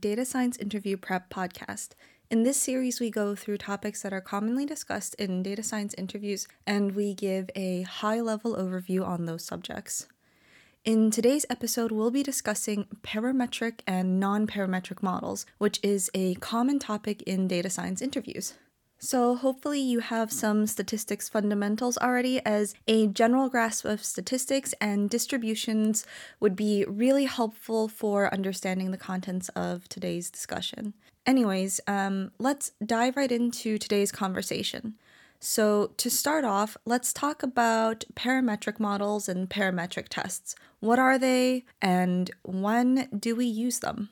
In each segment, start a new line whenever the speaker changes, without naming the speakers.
Data Science Interview Prep podcast. In this series, we go through topics that are commonly discussed in data science interviews and we give a high level overview on those subjects. In today's episode, we'll be discussing parametric and non parametric models, which is a common topic in data science interviews. So, hopefully, you have some statistics fundamentals already, as a general grasp of statistics and distributions would be really helpful for understanding the contents of today's discussion. Anyways, um, let's dive right into today's conversation. So, to start off, let's talk about parametric models and parametric tests. What are they, and when do we use them?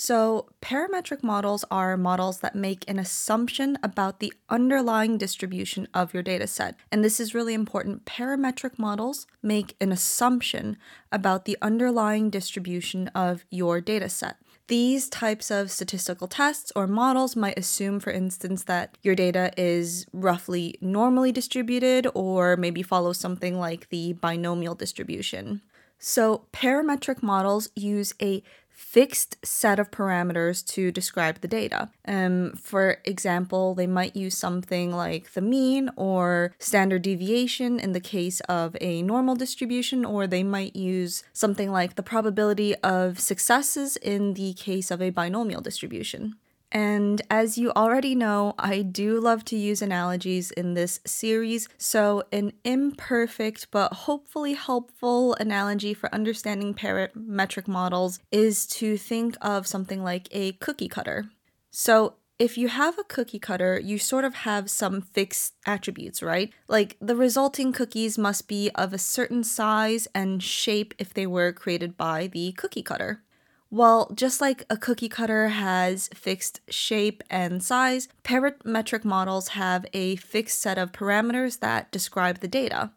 So, parametric models are models that make an assumption about the underlying distribution of your data set. And this is really important. Parametric models make an assumption about the underlying distribution of your data set. These types of statistical tests or models might assume, for instance, that your data is roughly normally distributed or maybe follows something like the binomial distribution. So, parametric models use a fixed set of parameters to describe the data. Um, for example, they might use something like the mean or standard deviation in the case of a normal distribution, or they might use something like the probability of successes in the case of a binomial distribution. And as you already know, I do love to use analogies in this series. So, an imperfect but hopefully helpful analogy for understanding parametric models is to think of something like a cookie cutter. So, if you have a cookie cutter, you sort of have some fixed attributes, right? Like the resulting cookies must be of a certain size and shape if they were created by the cookie cutter. Well, just like a cookie cutter has fixed shape and size, parametric models have a fixed set of parameters that describe the data.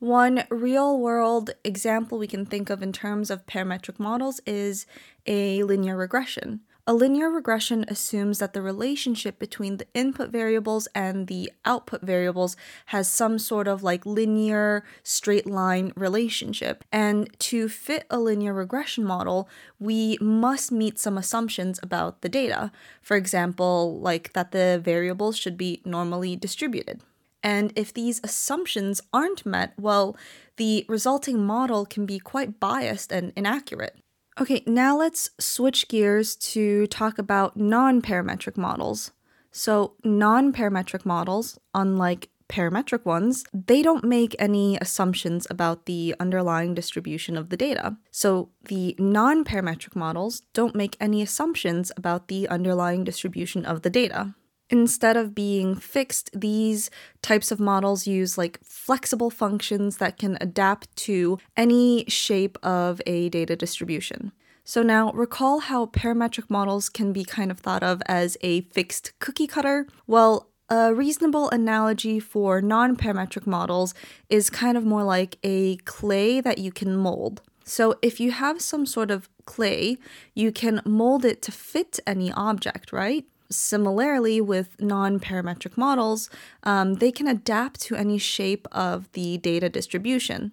One real world example we can think of in terms of parametric models is a linear regression. A linear regression assumes that the relationship between the input variables and the output variables has some sort of like linear straight line relationship. And to fit a linear regression model, we must meet some assumptions about the data. For example, like that the variables should be normally distributed. And if these assumptions aren't met, well, the resulting model can be quite biased and inaccurate. Okay, now let's switch gears to talk about non parametric models. So, non parametric models, unlike parametric ones, they don't make any assumptions about the underlying distribution of the data. So, the non parametric models don't make any assumptions about the underlying distribution of the data. Instead of being fixed, these types of models use like flexible functions that can adapt to any shape of a data distribution. So now recall how parametric models can be kind of thought of as a fixed cookie cutter. Well, a reasonable analogy for non parametric models is kind of more like a clay that you can mold. So, if you have some sort of clay, you can mold it to fit any object, right? Similarly, with non parametric models, um, they can adapt to any shape of the data distribution.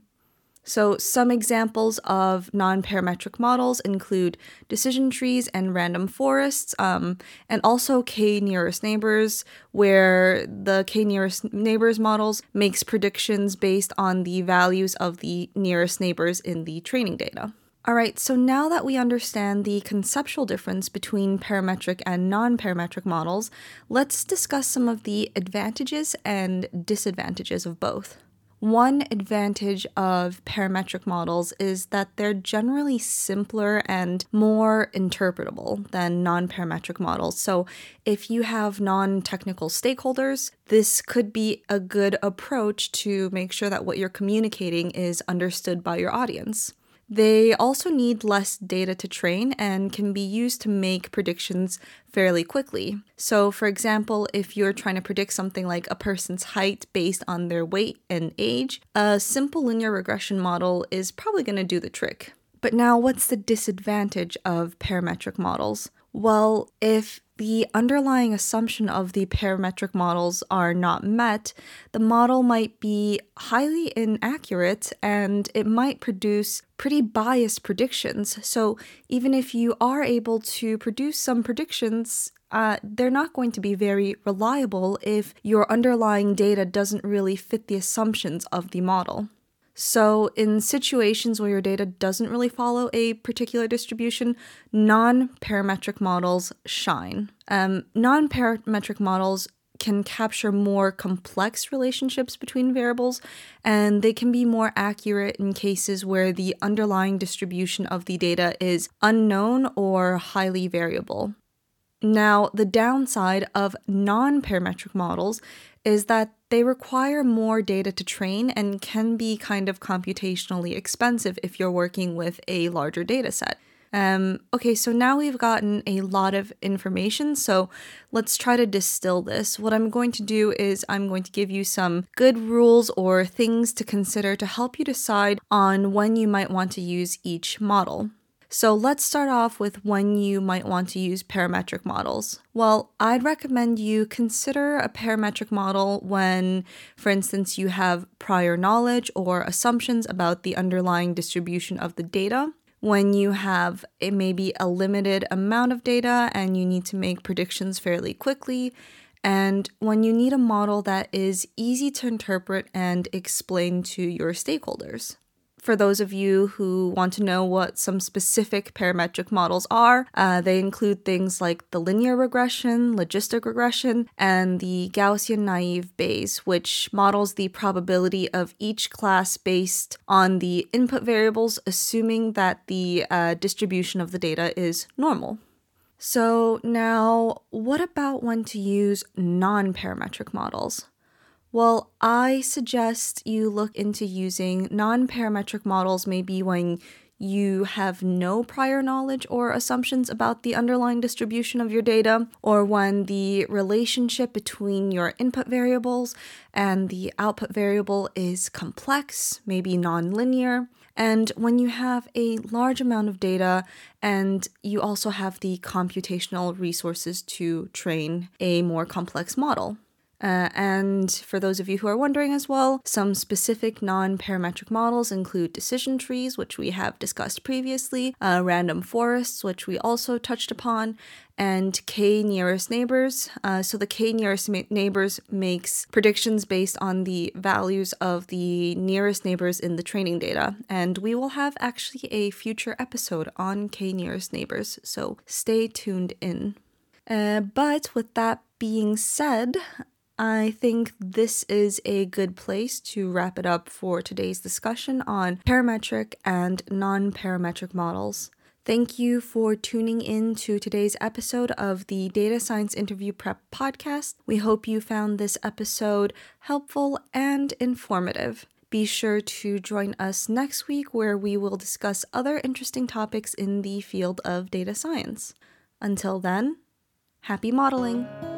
So, some examples of non parametric models include decision trees and random forests, um, and also k nearest neighbors, where the k nearest neighbors models makes predictions based on the values of the nearest neighbors in the training data. All right, so now that we understand the conceptual difference between parametric and non parametric models, let's discuss some of the advantages and disadvantages of both. One advantage of parametric models is that they're generally simpler and more interpretable than non parametric models. So, if you have non technical stakeholders, this could be a good approach to make sure that what you're communicating is understood by your audience. They also need less data to train and can be used to make predictions fairly quickly. So, for example, if you're trying to predict something like a person's height based on their weight and age, a simple linear regression model is probably going to do the trick. But now, what's the disadvantage of parametric models? Well, if the underlying assumption of the parametric models are not met, the model might be highly inaccurate and it might produce pretty biased predictions. So, even if you are able to produce some predictions, uh, they're not going to be very reliable if your underlying data doesn't really fit the assumptions of the model. So, in situations where your data doesn't really follow a particular distribution, non parametric models shine. Um, non parametric models can capture more complex relationships between variables, and they can be more accurate in cases where the underlying distribution of the data is unknown or highly variable. Now, the downside of non parametric models is that they require more data to train and can be kind of computationally expensive if you're working with a larger data set. Um, okay, so now we've gotten a lot of information, so let's try to distill this. What I'm going to do is I'm going to give you some good rules or things to consider to help you decide on when you might want to use each model. So let's start off with when you might want to use parametric models. Well, I'd recommend you consider a parametric model when, for instance, you have prior knowledge or assumptions about the underlying distribution of the data. When you have a, maybe a limited amount of data and you need to make predictions fairly quickly, and when you need a model that is easy to interpret and explain to your stakeholders for those of you who want to know what some specific parametric models are, uh, they include things like the linear regression, logistic regression, and the Gaussian naive Bayes, which models the probability of each class based on the input variables, assuming that the uh, distribution of the data is normal. So, now what about when to use non parametric models? Well, I suggest you look into using non parametric models maybe when you have no prior knowledge or assumptions about the underlying distribution of your data, or when the relationship between your input variables and the output variable is complex, maybe nonlinear, and when you have a large amount of data and you also have the computational resources to train a more complex model. Uh, and for those of you who are wondering as well, some specific non parametric models include decision trees, which we have discussed previously, uh, random forests, which we also touched upon, and k nearest neighbors. Uh, so the k nearest ma- neighbors makes predictions based on the values of the nearest neighbors in the training data. And we will have actually a future episode on k nearest neighbors, so stay tuned in. Uh, but with that being said, I think this is a good place to wrap it up for today's discussion on parametric and non parametric models. Thank you for tuning in to today's episode of the Data Science Interview Prep Podcast. We hope you found this episode helpful and informative. Be sure to join us next week where we will discuss other interesting topics in the field of data science. Until then, happy modeling!